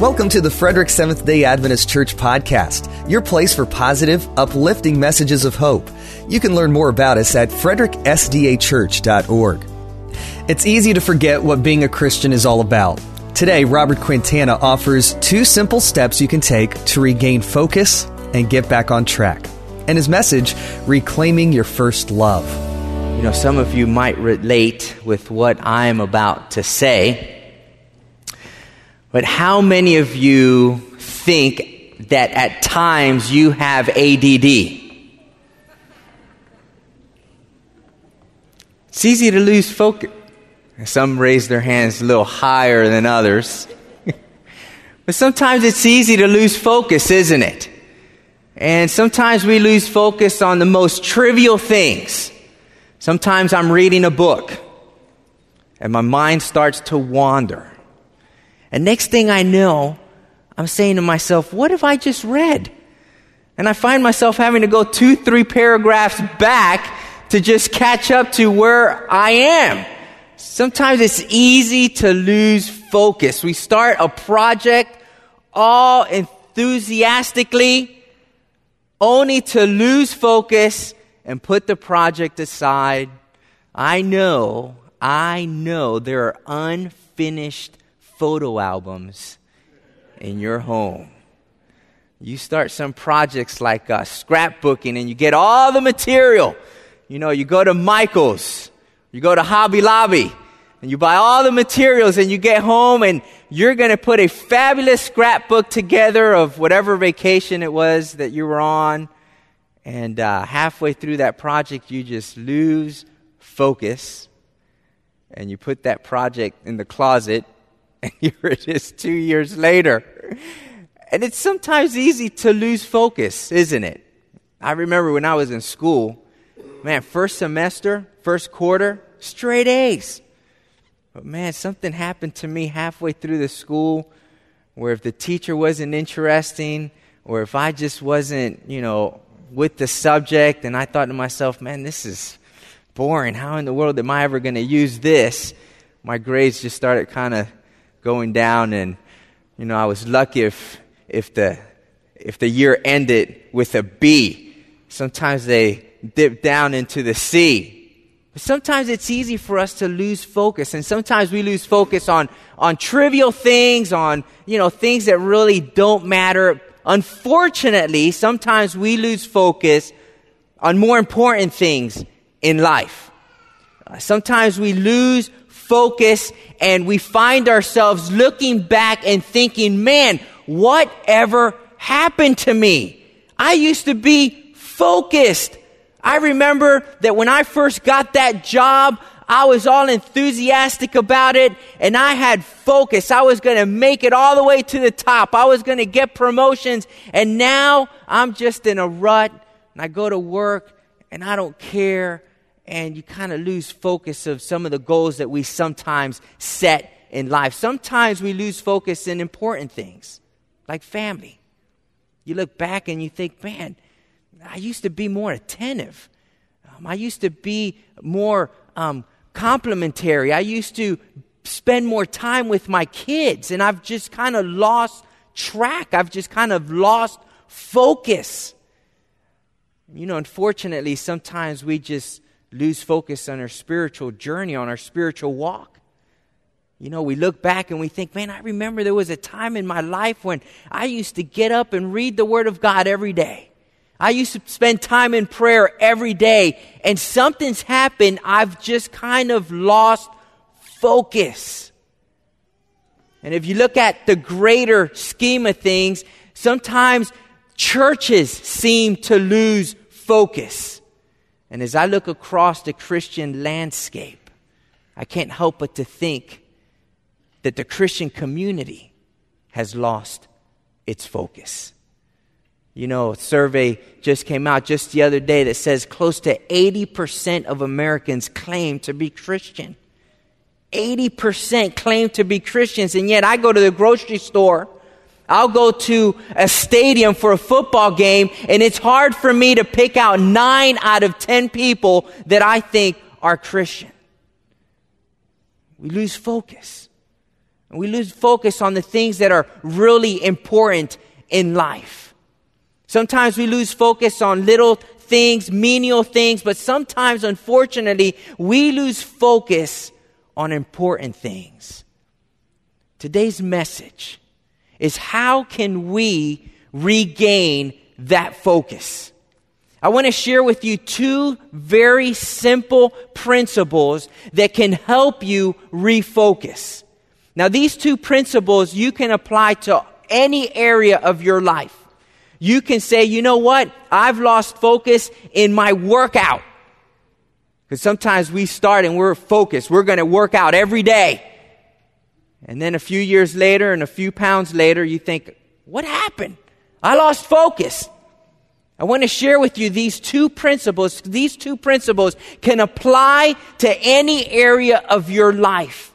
Welcome to the Frederick Seventh day Adventist Church podcast, your place for positive, uplifting messages of hope. You can learn more about us at fredericksdachurch.org. It's easy to forget what being a Christian is all about. Today, Robert Quintana offers two simple steps you can take to regain focus and get back on track. And his message, Reclaiming Your First Love. You know, some of you might relate with what I'm about to say. But how many of you think that at times you have ADD? It's easy to lose focus. Some raise their hands a little higher than others. but sometimes it's easy to lose focus, isn't it? And sometimes we lose focus on the most trivial things. Sometimes I'm reading a book and my mind starts to wander. And next thing I know, I'm saying to myself, what have I just read? And I find myself having to go two, three paragraphs back to just catch up to where I am. Sometimes it's easy to lose focus. We start a project all enthusiastically, only to lose focus and put the project aside. I know, I know there are unfinished photo albums in your home. You start some projects like uh, scrapbooking and you get all the material. You know, you go to Michael's, you go to Hobby Lobby, and you buy all the materials and you get home and you're going to put a fabulous scrapbook together of whatever vacation it was that you were on. And uh, halfway through that project, you just lose focus and you put that project in the closet and here it is two years later. And it's sometimes easy to lose focus, isn't it? I remember when I was in school, man, first semester, first quarter, straight A's. But man, something happened to me halfway through the school where if the teacher wasn't interesting or if I just wasn't, you know, with the subject and I thought to myself, man, this is boring. How in the world am I ever going to use this? My grades just started kind of going down and you know i was lucky if if the if the year ended with a b. Sometimes they dip down into the c. But sometimes it's easy for us to lose focus and sometimes we lose focus on on trivial things on you know things that really don't matter. Unfortunately sometimes we lose focus on more important things in life. Uh, sometimes we lose focus and we find ourselves looking back and thinking, man, whatever happened to me? I used to be focused. I remember that when I first got that job, I was all enthusiastic about it and I had focus. I was going to make it all the way to the top. I was going to get promotions and now I'm just in a rut and I go to work and I don't care and you kind of lose focus of some of the goals that we sometimes set in life. Sometimes we lose focus in important things, like family. You look back and you think, man, I used to be more attentive. Um, I used to be more um, complimentary. I used to spend more time with my kids, and I've just kind of lost track. I've just kind of lost focus. You know, unfortunately, sometimes we just lose focus on our spiritual journey, on our spiritual walk. You know, we look back and we think, man, I remember there was a time in my life when I used to get up and read the Word of God every day. I used to spend time in prayer every day, and something's happened. I've just kind of lost focus. And if you look at the greater scheme of things, sometimes churches seem to lose focus. And as I look across the Christian landscape, I can't help but to think that the Christian community has lost its focus. You know, a survey just came out just the other day that says close to 80% of Americans claim to be Christian. 80% claim to be Christians, and yet I go to the grocery store I'll go to a stadium for a football game and it's hard for me to pick out nine out of ten people that I think are Christian. We lose focus. And we lose focus on the things that are really important in life. Sometimes we lose focus on little things, menial things, but sometimes, unfortunately, we lose focus on important things. Today's message is how can we regain that focus? I want to share with you two very simple principles that can help you refocus. Now, these two principles you can apply to any area of your life. You can say, you know what? I've lost focus in my workout. Because sometimes we start and we're focused. We're going to work out every day. And then a few years later and a few pounds later, you think, what happened? I lost focus. I want to share with you these two principles. These two principles can apply to any area of your life.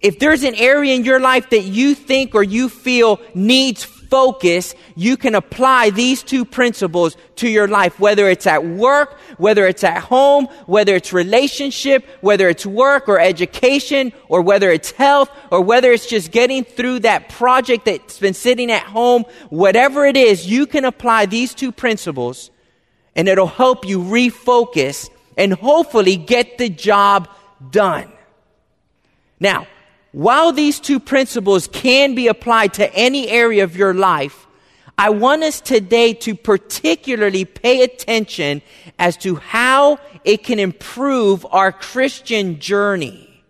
If there's an area in your life that you think or you feel needs focus, you can apply these two principles to your life, whether it's at work, whether it's at home, whether it's relationship, whether it's work or education, or whether it's health, or whether it's just getting through that project that's been sitting at home, whatever it is, you can apply these two principles and it'll help you refocus and hopefully get the job done. Now, while these two principles can be applied to any area of your life, I want us today to particularly pay attention as to how it can improve our Christian journey,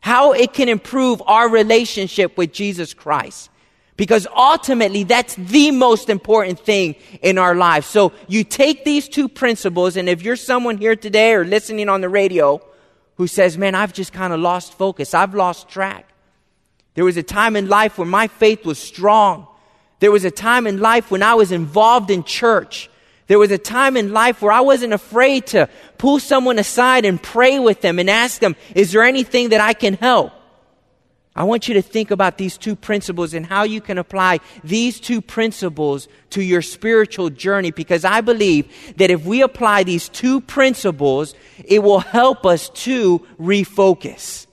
how it can improve our relationship with Jesus Christ. Because ultimately, that's the most important thing in our lives. So you take these two principles, and if you're someone here today or listening on the radio who says, man, I've just kind of lost focus. I've lost track. There was a time in life when my faith was strong. There was a time in life when I was involved in church. There was a time in life where I wasn't afraid to pull someone aside and pray with them and ask them, is there anything that I can help? I want you to think about these two principles and how you can apply these two principles to your spiritual journey because I believe that if we apply these two principles, it will help us to refocus.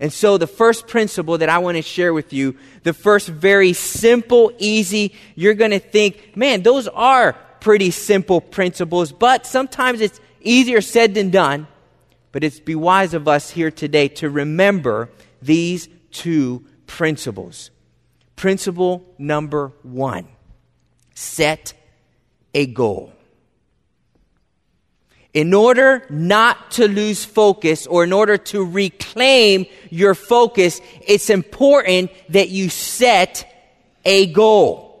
And so, the first principle that I want to share with you, the first very simple, easy, you're going to think, man, those are pretty simple principles, but sometimes it's easier said than done. But it's be wise of us here today to remember these two principles. Principle number one set a goal in order not to lose focus or in order to reclaim your focus, it's important that you set a goal.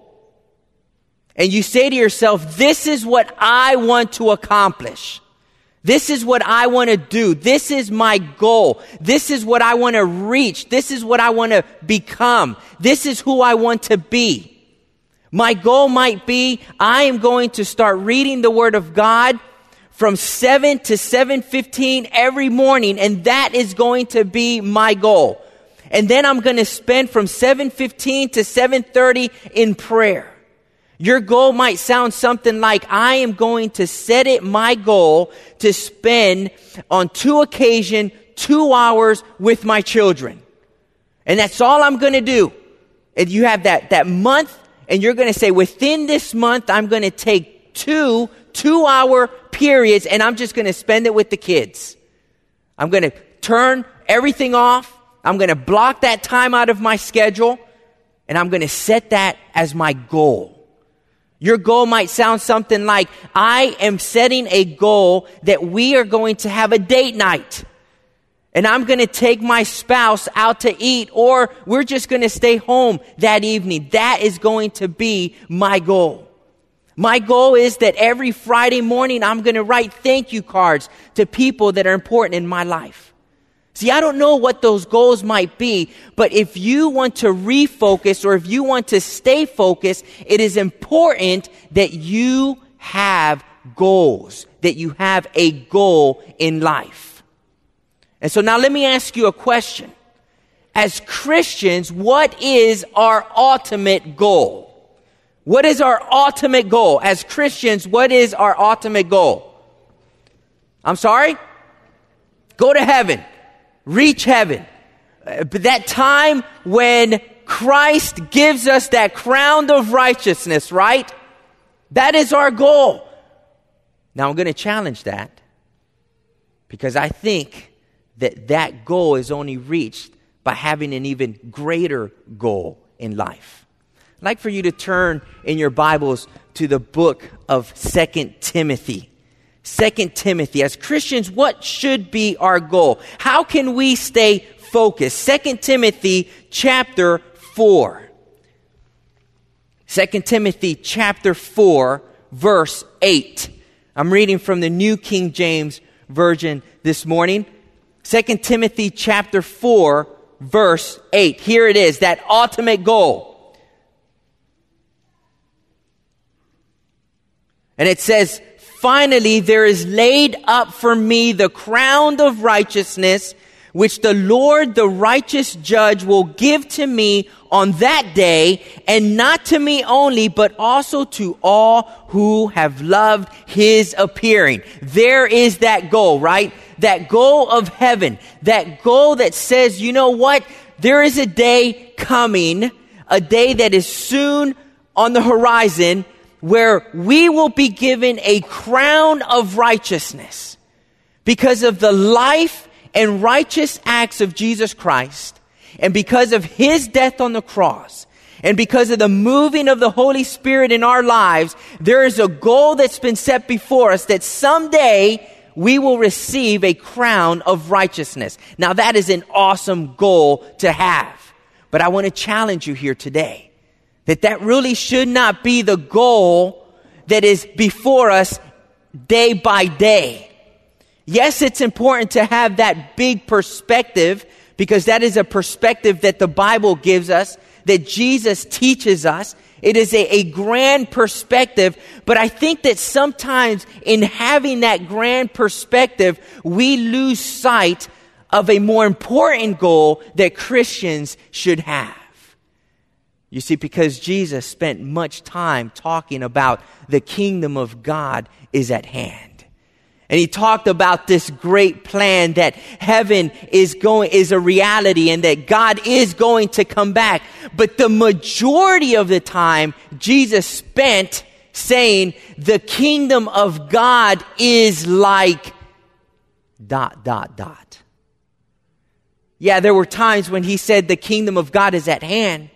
And you say to yourself, this is what I want to accomplish. This is what I want to do. This is my goal. This is what I want to reach. This is what I want to become. This is who I want to be. My goal might be I am going to start reading the Word of God from 7 to 7:15 every morning and that is going to be my goal. And then I'm going to spend from 7:15 to 7:30 in prayer. Your goal might sound something like I am going to set it my goal to spend on two occasion 2 hours with my children. And that's all I'm going to do. And you have that that month and you're going to say within this month I'm going to take two two hour periods and I'm just going to spend it with the kids. I'm going to turn everything off. I'm going to block that time out of my schedule and I'm going to set that as my goal. Your goal might sound something like, I am setting a goal that we are going to have a date night. And I'm going to take my spouse out to eat or we're just going to stay home that evening. That is going to be my goal. My goal is that every Friday morning I'm going to write thank you cards to people that are important in my life. See, I don't know what those goals might be, but if you want to refocus or if you want to stay focused, it is important that you have goals, that you have a goal in life. And so now let me ask you a question. As Christians, what is our ultimate goal? What is our ultimate goal? As Christians, what is our ultimate goal? I'm sorry? Go to heaven. Reach heaven. Uh, but that time when Christ gives us that crown of righteousness, right? That is our goal. Now I'm going to challenge that because I think that that goal is only reached by having an even greater goal in life. I'd like for you to turn in your Bibles to the book of Second Timothy. Second Timothy. As Christians, what should be our goal? How can we stay focused? Second Timothy chapter 4. 2 Timothy chapter 4 verse 8. I'm reading from the New King James Version this morning. 2 Timothy chapter 4 verse 8. Here it is, that ultimate goal. And it says, Finally, there is laid up for me the crown of righteousness, which the Lord, the righteous judge, will give to me on that day, and not to me only, but also to all who have loved his appearing. There is that goal, right? That goal of heaven. That goal that says, you know what? There is a day coming, a day that is soon on the horizon where we will be given a crown of righteousness because of the life and righteous acts of Jesus Christ and because of his death on the cross and because of the moving of the Holy Spirit in our lives, there is a goal that's been set before us that someday we will receive a crown of righteousness. Now that is an awesome goal to have. But I want to challenge you here today that that really should not be the goal that is before us day by day. Yes, it's important to have that big perspective because that is a perspective that the Bible gives us, that Jesus teaches us. It is a, a grand perspective, but I think that sometimes in having that grand perspective, we lose sight of a more important goal that Christians should have. You see, because Jesus spent much time talking about the kingdom of God is at hand. And he talked about this great plan that heaven is going, is a reality and that God is going to come back. But the majority of the time, Jesus spent saying the kingdom of God is like dot, dot, dot. Yeah, there were times when he said the kingdom of God is at hand.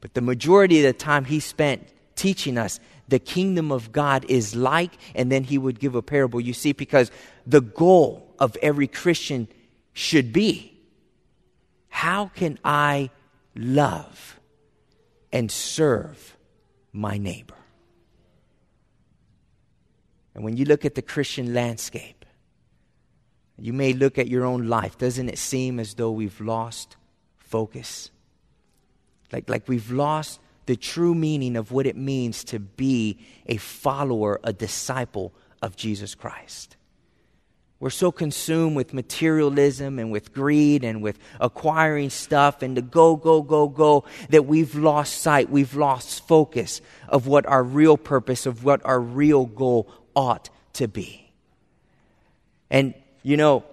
But the majority of the time he spent teaching us the kingdom of God is like, and then he would give a parable. You see, because the goal of every Christian should be how can I love and serve my neighbor? And when you look at the Christian landscape, you may look at your own life. Doesn't it seem as though we've lost focus? Like, like we've lost the true meaning of what it means to be a follower, a disciple of Jesus Christ. We're so consumed with materialism and with greed and with acquiring stuff and to go, go, go, go that we've lost sight, we've lost focus of what our real purpose, of what our real goal ought to be. And, you know,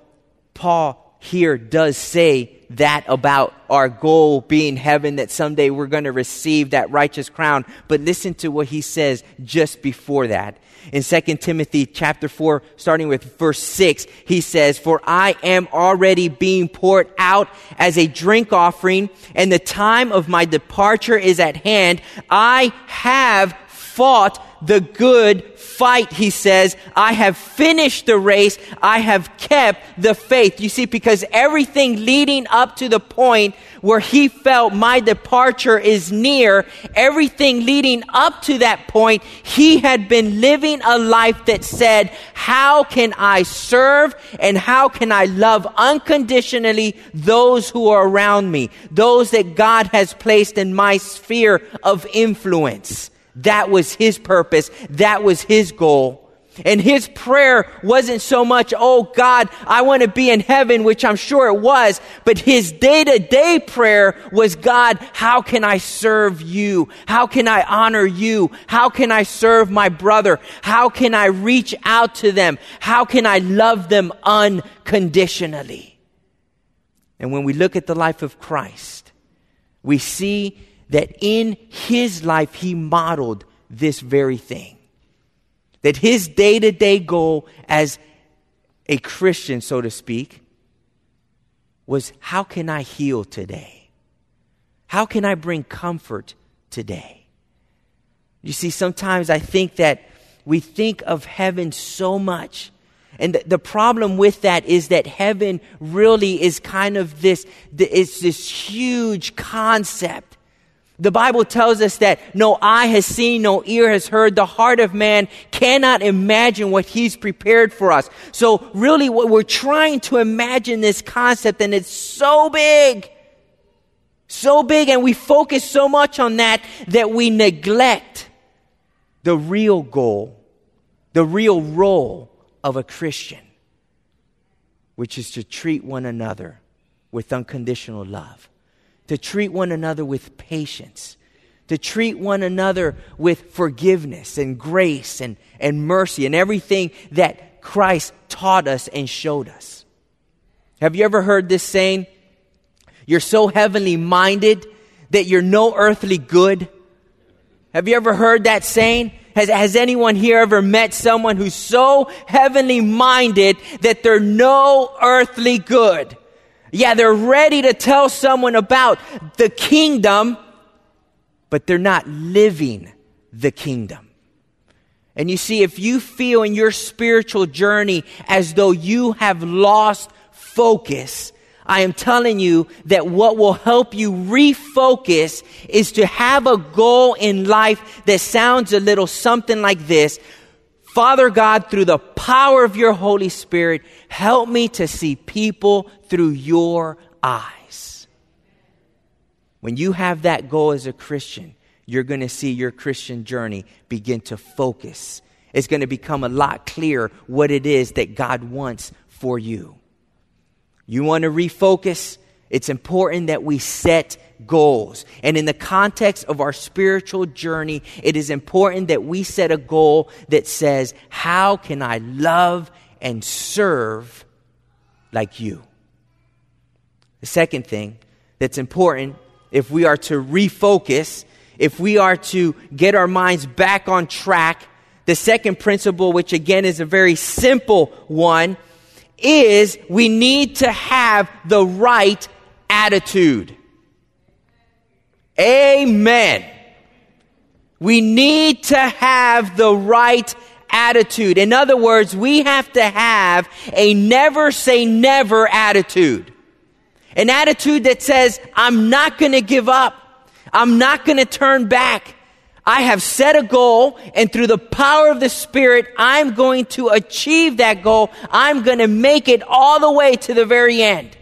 Paul here does say that about our goal being heaven, that someday we're going to receive that righteous crown. But listen to what he says just before that. In 2 Timothy chapter 4, starting with verse 6, he says, For I am already being poured out as a drink offering, and the time of my departure is at hand. I have fought the good fight, he says. I have finished the race. I have kept the faith. You see, because everything leading up to the point where he felt my departure is near, everything leading up to that point, he had been living a life that said, how can I serve and how can I love unconditionally those who are around me, those that God has placed in my sphere of influence? That was his purpose. That was his goal. And his prayer wasn't so much, oh God, I want to be in heaven, which I'm sure it was, but his day to day prayer was, God, how can I serve you? How can I honor you? How can I serve my brother? How can I reach out to them? How can I love them unconditionally? And when we look at the life of Christ, we see that in his life he modeled this very thing. That his day to day goal as a Christian, so to speak, was how can I heal today? How can I bring comfort today? You see, sometimes I think that we think of heaven so much. And the, problem with that is that heaven really is kind of this, it's this huge concept the Bible tells us that no eye has seen, no ear has heard, the heart of man cannot imagine what he's prepared for us. So really what we're trying to imagine this concept and it's so big. So big and we focus so much on that that we neglect the real goal, the real role of a Christian, which is to treat one another with unconditional love to treat one another with patience, to treat one another with forgiveness and grace and, and mercy and everything that Christ taught us and showed us. Have you ever heard this saying? You're so heavenly minded that you're no earthly good. Have you ever heard that saying? Has, has anyone here ever met someone who's so heavenly minded that they're no earthly good? Yeah, they're ready to tell someone about the kingdom, but they're not living the kingdom. And you see, if you feel in your spiritual journey as though you have lost focus, I am telling you that what will help you refocus is to have a goal in life that sounds a little something like this. Father God, through the power of your Holy Spirit, help me to see people through your eyes. When you have that goal as a Christian, you're going to see your Christian journey begin to focus. It's going to become a lot clearer what it is that God wants for you. You want to refocus? It's important that we set goals. And in the context of our spiritual journey, it is important that we set a goal that says, How can I love and serve like you? The second thing that's important, if we are to refocus, if we are to get our minds back on track, the second principle, which again is a very simple one, is we need to have the right attitude. Amen. We need to have the right attitude. In other words, we have to have a never say never attitude. An attitude that says, I'm not going to give up. I'm not going to turn back. I have set a goal, and through the power of the Spirit, I'm going to achieve that goal. I'm going to make it all the way to the very end.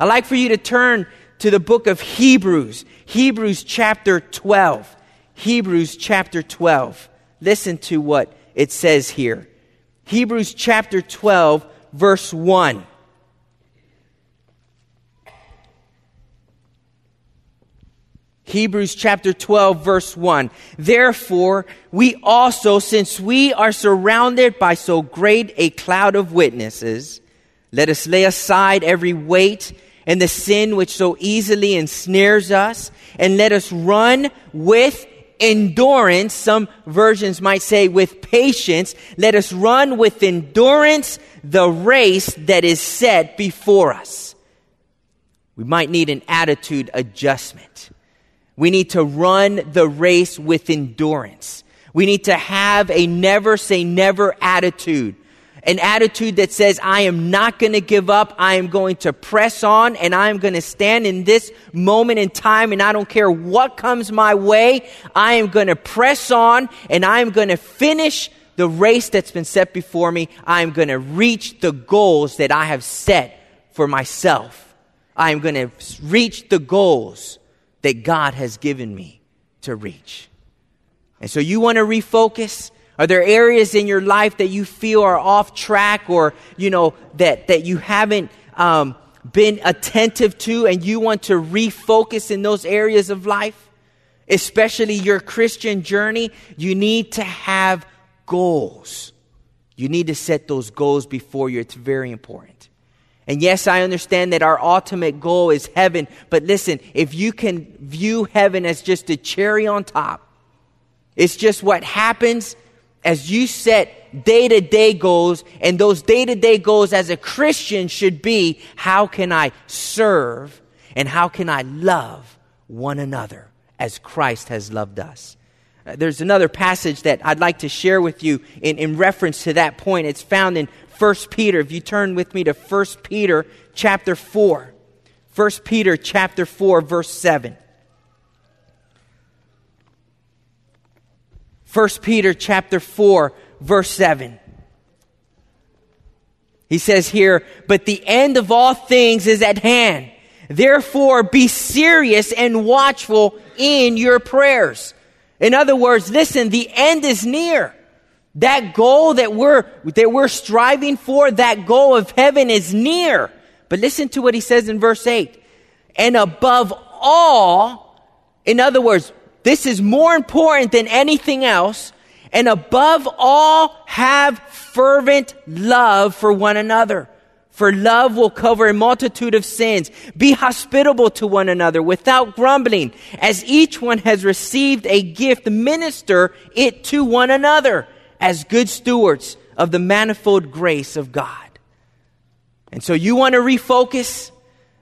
I'd like for you to turn to the book of Hebrews, Hebrews chapter 12. Hebrews chapter 12. Listen to what it says here. Hebrews chapter 12, verse 1. Hebrews chapter 12, verse 1. Therefore, we also, since we are surrounded by so great a cloud of witnesses, let us lay aside every weight and the sin which so easily ensnares us, and let us run with endurance. Some versions might say with patience. Let us run with endurance the race that is set before us. We might need an attitude adjustment. We need to run the race with endurance. We need to have a never say never attitude an attitude that says, I am not going to give up. I am going to press on and I am going to stand in this moment in time and I don't care what comes my way. I am going to press on and I am going to finish the race that's been set before me. I am going to reach the goals that I have set for myself. I am going to reach the goals that God has given me to reach. And so you want to refocus? Are there areas in your life that you feel are off track or, you know, that, that you haven't um, been attentive to and you want to refocus in those areas of life? Especially your Christian journey, you need to have goals. You need to set those goals before you. It's very important. And yes, I understand that our ultimate goal is heaven, but listen, if you can view heaven as just a cherry on top, it's just what happens as you set day to day goals, and those day to day goals as a Christian should be how can I serve and how can I love one another as Christ has loved us? Uh, there's another passage that I'd like to share with you in, in reference to that point. It's found in 1 Peter. If you turn with me to 1 Peter chapter 4. 1 Peter chapter 4 verse 7. 1 Peter chapter 4 verse 7. He says here, but the end of all things is at hand. Therefore be serious and watchful in your prayers. In other words, listen, the end is near. That goal that we're, that we're striving for, that goal of heaven is near. But listen to what he says in verse 8. And above all, in other words, this is more important than anything else. And above all, have fervent love for one another. For love will cover a multitude of sins. Be hospitable to one another without grumbling. As each one has received a gift, minister it to one another as good stewards of the manifold grace of God. And so you want to refocus?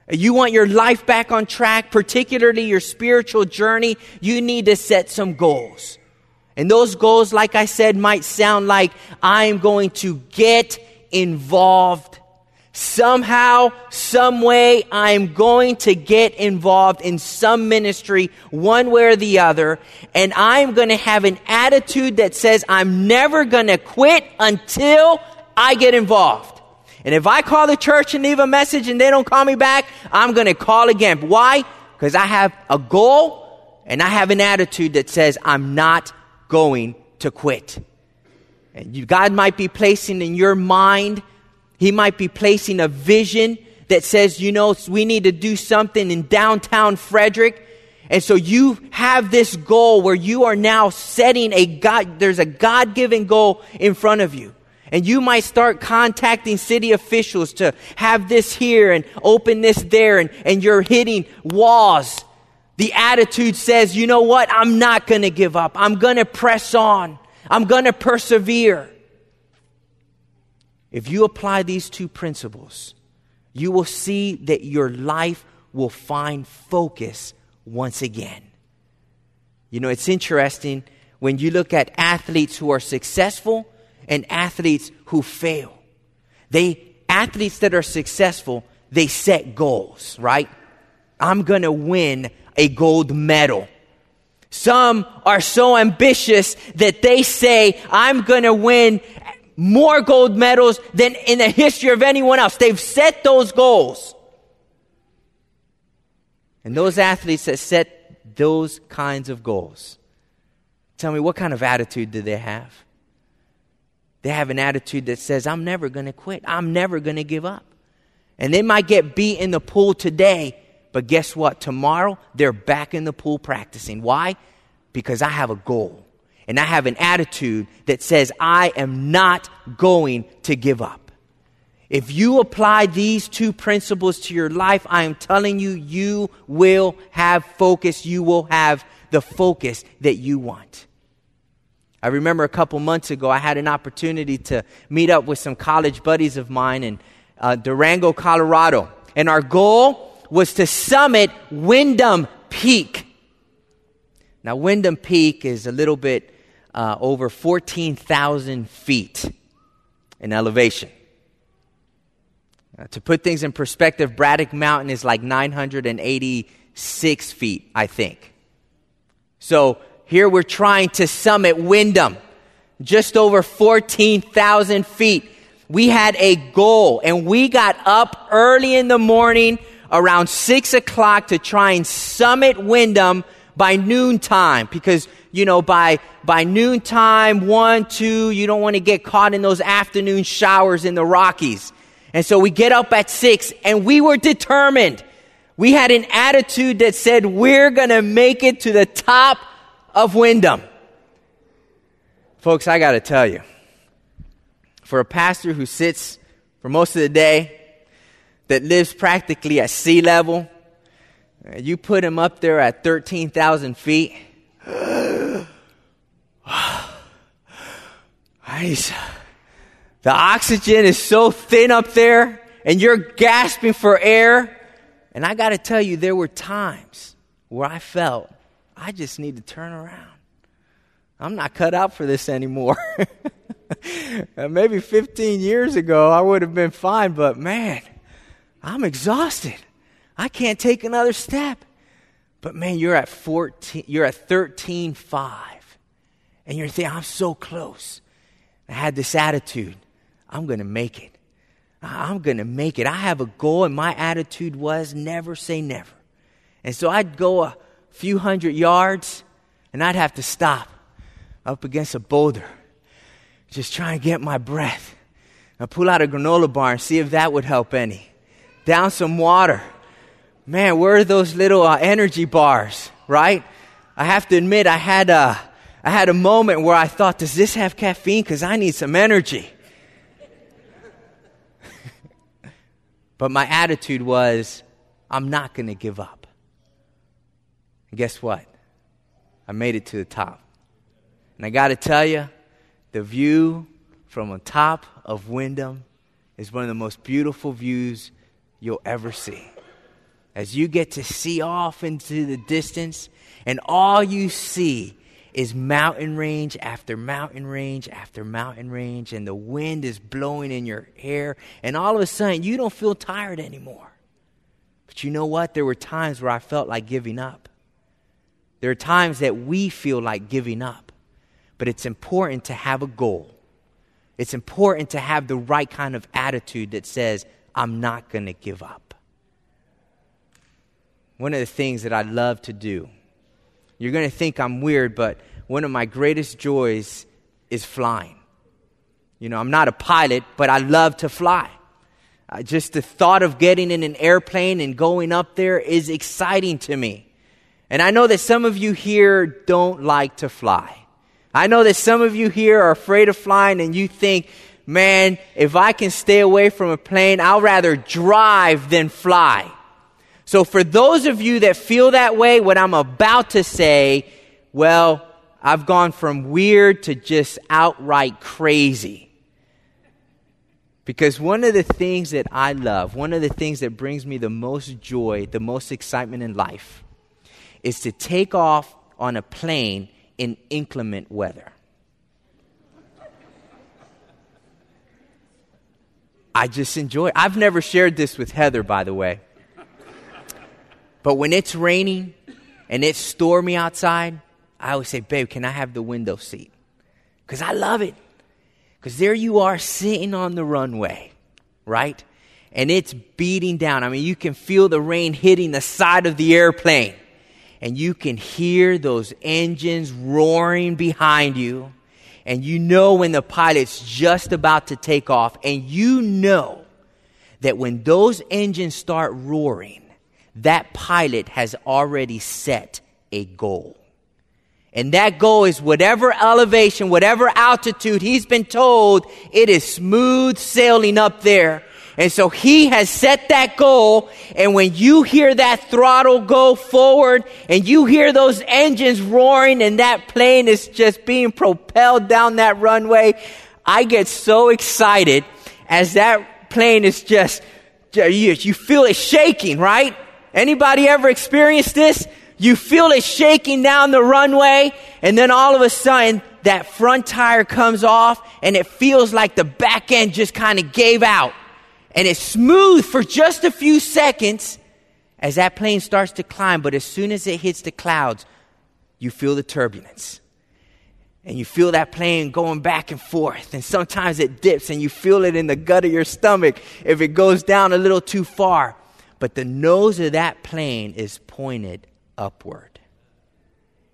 You want your life back on track, particularly your spiritual journey, you need to set some goals. And those goals, like I said, might sound like I'm going to get involved. Somehow, some way, I'm going to get involved in some ministry, one way or the other, and I'm going to have an attitude that says I'm never going to quit until I get involved. And if I call the church and leave a message and they don't call me back, I'm going to call again. Why? Because I have a goal and I have an attitude that says I'm not going to quit. And you, God might be placing in your mind, He might be placing a vision that says, you know, we need to do something in downtown Frederick. And so you have this goal where you are now setting a God, there's a God given goal in front of you. And you might start contacting city officials to have this here and open this there, and, and you're hitting walls. The attitude says, you know what? I'm not going to give up. I'm going to press on. I'm going to persevere. If you apply these two principles, you will see that your life will find focus once again. You know, it's interesting when you look at athletes who are successful and athletes who fail. They, athletes that are successful, they set goals, right? I'm gonna win a gold medal. Some are so ambitious that they say, I'm gonna win more gold medals than in the history of anyone else. They've set those goals. And those athletes that set those kinds of goals, tell me what kind of attitude do they have? They have an attitude that says, I'm never going to quit. I'm never going to give up. And they might get beat in the pool today, but guess what? Tomorrow, they're back in the pool practicing. Why? Because I have a goal. And I have an attitude that says, I am not going to give up. If you apply these two principles to your life, I am telling you, you will have focus. You will have the focus that you want. I remember a couple months ago, I had an opportunity to meet up with some college buddies of mine in uh, Durango, Colorado. And our goal was to summit Windom Peak. Now, Windom Peak is a little bit uh, over 14,000 feet in elevation. Uh, to put things in perspective, Braddock Mountain is like 986 feet, I think. So, here we're trying to summit Windom, just over 14,000 feet. We had a goal and we got up early in the morning around six o'clock to try and summit Windom by noontime because you know by by noontime one two you don't want to get caught in those afternoon showers in the rockies and so we get up at six and we were determined we had an attitude that said we're gonna make it to the top of Windom. Folks, I got to tell you, for a pastor who sits for most of the day, that lives practically at sea level. You put him up there at 13,000 feet. The oxygen is so thin up there, and you're gasping for air. And I got to tell you, there were times where I felt I just need to turn around. I'm not cut out for this anymore. Uh, maybe 15 years ago, I would have been fine, but man, I'm exhausted. I can't take another step. But man, you're at 14, you're at 13, 5. And you're thinking, I'm so close. I had this attitude I'm going to make it. I'm going to make it. I have a goal, and my attitude was never say never. And so I'd go a few hundred yards, and I'd have to stop up against a boulder, just try and get my breath. I pull out a granola bar and see if that would help any. Down some water. Man, where are those little uh, energy bars, right? I have to admit, I had a, I had a moment where I thought, does this have caffeine? Because I need some energy. but my attitude was, I'm not going to give up. And guess what? I made it to the top. And I got to tell you, the view from the top of Windom is one of the most beautiful views you'll ever see. As you get to see off into the distance, and all you see is mountain range after mountain range after mountain range, and the wind is blowing in your hair, and all of a sudden you don't feel tired anymore. But you know what? There were times where I felt like giving up. There are times that we feel like giving up, but it's important to have a goal. It's important to have the right kind of attitude that says, I'm not going to give up. One of the things that I love to do you're going to think I'm weird, but one of my greatest joys is flying. You know, I'm not a pilot, but I love to fly. Uh, just the thought of getting in an airplane and going up there is exciting to me. And I know that some of you here don't like to fly. I know that some of you here are afraid of flying and you think, man, if I can stay away from a plane, I'll rather drive than fly. So, for those of you that feel that way, what I'm about to say, well, I've gone from weird to just outright crazy. Because one of the things that I love, one of the things that brings me the most joy, the most excitement in life, is to take off on a plane in inclement weather. I just enjoy it. I've never shared this with Heather, by the way. But when it's raining and it's stormy outside, I always say, babe, can I have the window seat? Because I love it. Because there you are sitting on the runway, right? And it's beating down. I mean, you can feel the rain hitting the side of the airplane. And you can hear those engines roaring behind you. And you know when the pilot's just about to take off. And you know that when those engines start roaring, that pilot has already set a goal. And that goal is whatever elevation, whatever altitude he's been told, it is smooth sailing up there. And so he has set that goal. And when you hear that throttle go forward and you hear those engines roaring and that plane is just being propelled down that runway, I get so excited as that plane is just, you feel it shaking, right? Anybody ever experienced this? You feel it shaking down the runway, and then all of a sudden, that front tire comes off, and it feels like the back end just kind of gave out. And it's smooth for just a few seconds as that plane starts to climb, but as soon as it hits the clouds, you feel the turbulence. And you feel that plane going back and forth, and sometimes it dips, and you feel it in the gut of your stomach if it goes down a little too far but the nose of that plane is pointed upward.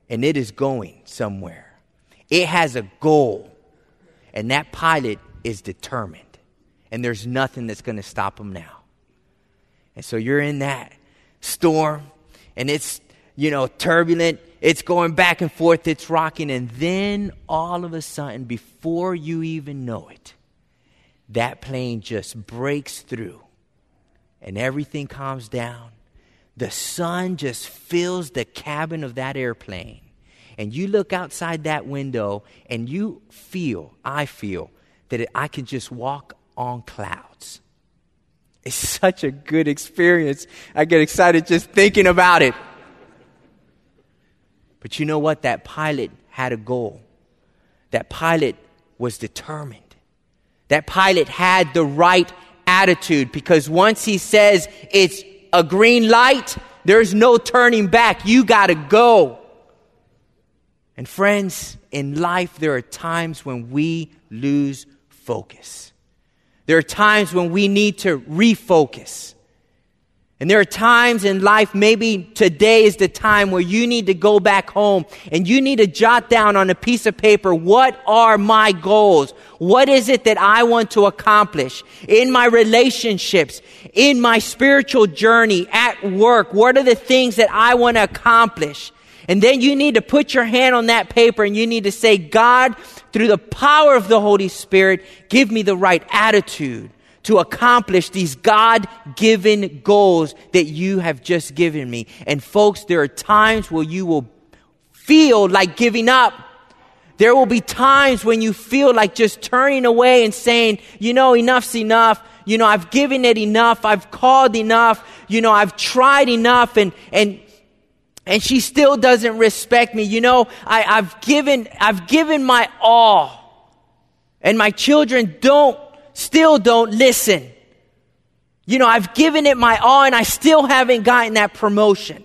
And it is going somewhere. It has a goal. And that pilot is determined. And there's nothing that's going to stop him now. And so you're in that storm, and it's, you know, turbulent. It's going back and forth, it's rocking. And then all of a sudden, before you even know it, that plane just breaks through and everything calms down. The sun just fills the cabin of that airplane. And you look outside that window and you feel, I feel, that I can just walk on clouds. It's such a good experience. I get excited just thinking about it. But you know what? That pilot had a goal. That pilot was determined. That pilot had the right attitude because once he says it's a green light, there's no turning back. You got to go. And friends, in life, there are times when we lose focus. There are times when we need to refocus. And there are times in life, maybe today is the time where you need to go back home and you need to jot down on a piece of paper, what are my goals? What is it that I want to accomplish in my relationships, in my spiritual journey, at work? What are the things that I want to accomplish? And then you need to put your hand on that paper and you need to say, God, through the power of the Holy Spirit, give me the right attitude to accomplish these God given goals that you have just given me. And folks, there are times where you will feel like giving up. There will be times when you feel like just turning away and saying, you know, enough's enough. You know, I've given it enough. I've called enough. You know, I've tried enough and, and, and she still doesn't respect me. You know, I, I've given, I've given my all and my children don't still don't listen. You know, I've given it my all and I still haven't gotten that promotion.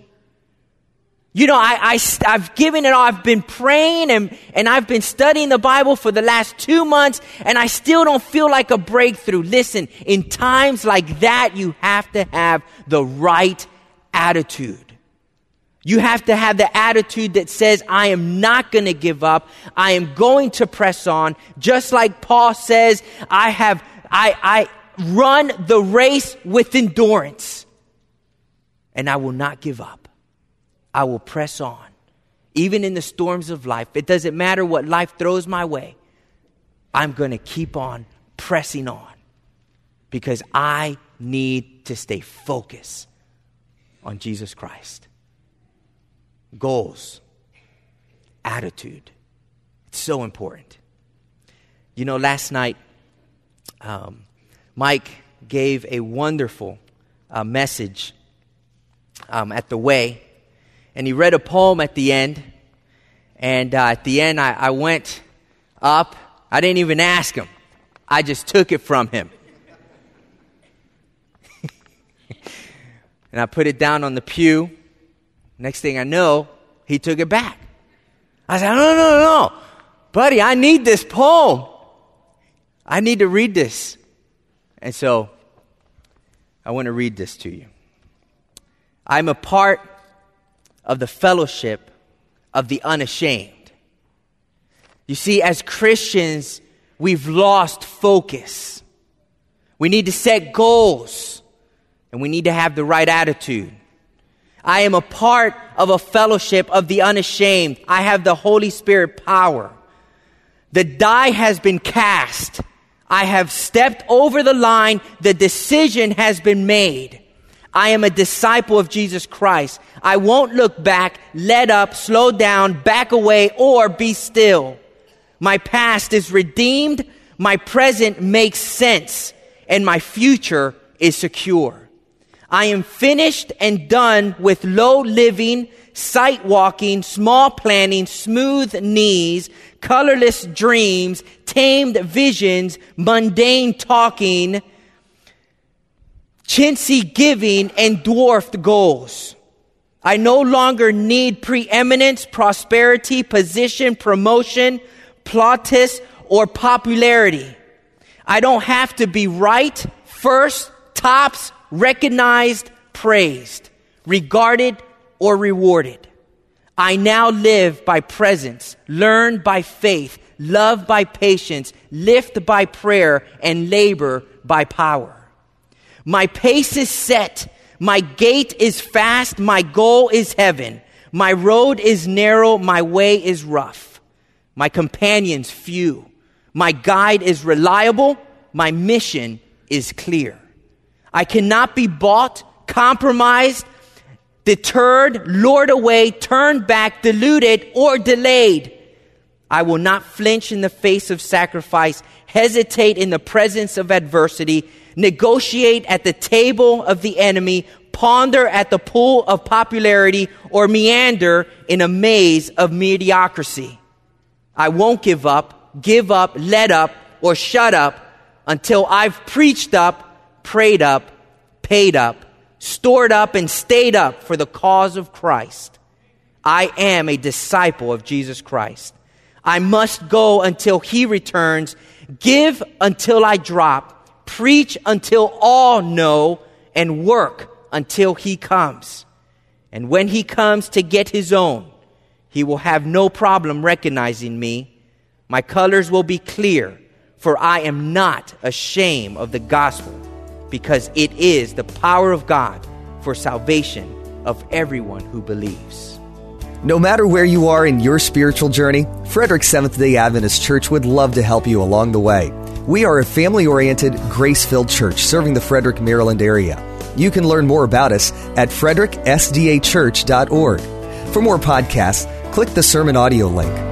You know, I, I, have given it all. I've been praying and, and I've been studying the Bible for the last two months and I still don't feel like a breakthrough. Listen, in times like that, you have to have the right attitude. You have to have the attitude that says, I am not going to give up. I am going to press on. Just like Paul says, I have, I, I run the race with endurance and I will not give up. I will press on. Even in the storms of life, it doesn't matter what life throws my way. I'm going to keep on pressing on because I need to stay focused on Jesus Christ goals, attitude. It's so important. You know, last night, um, Mike gave a wonderful uh, message um, at the way, and he read a poem at the end. And uh, at the end, I, I went up. I didn't even ask him, I just took it from him. and I put it down on the pew. Next thing I know, he took it back. I said, no, no, no, no. Buddy, I need this poem. I need to read this. And so I want to read this to you. I'm a part of the fellowship of the unashamed. You see, as Christians, we've lost focus. We need to set goals and we need to have the right attitude. I am a part of a fellowship of the unashamed. I have the Holy Spirit power. The die has been cast. I have stepped over the line. The decision has been made. I am a disciple of Jesus Christ. I won't look back, let up, slow down, back away, or be still. My past is redeemed. My present makes sense and my future is secure. I am finished and done with low living, sight walking, small planning, smooth knees, colorless dreams, tamed visions, mundane talking, chintzy giving, and dwarfed goals. I no longer need preeminence, prosperity, position, promotion, plaudits, or popularity. I don't have to be right, first, tops, recognized, praised, regarded, or rewarded. I now live by presence, learn by faith, love by patience, lift by prayer, and labor by power. My pace is set, my gait is fast, my goal is heaven. My road is narrow, my way is rough. My companions few. My guide is reliable, my mission is clear. I cannot be bought, compromised, deterred, lured away, turned back, deluded, or delayed. I will not flinch in the face of sacrifice, hesitate in the presence of adversity, negotiate at the table of the enemy, ponder at the pool of popularity, or meander in a maze of mediocrity. I won't give up, give up, let up, or shut up until I've preached up, prayed up, paid up, stored up, and stayed up for the cause of Christ. I am a disciple of Jesus Christ. I must go until he returns, give until I drop, preach until all know, and work until he comes. And when he comes to get his own, he will have no problem recognizing me. My colors will be clear, for I am not ashamed of the gospel, because it is the power of God for salvation of everyone who believes. No matter where you are in your spiritual journey, Frederick Seventh day Adventist Church would love to help you along the way. We are a family oriented, grace filled church serving the Frederick, Maryland area. You can learn more about us at fredericksdachurch.org. For more podcasts, click the sermon audio link.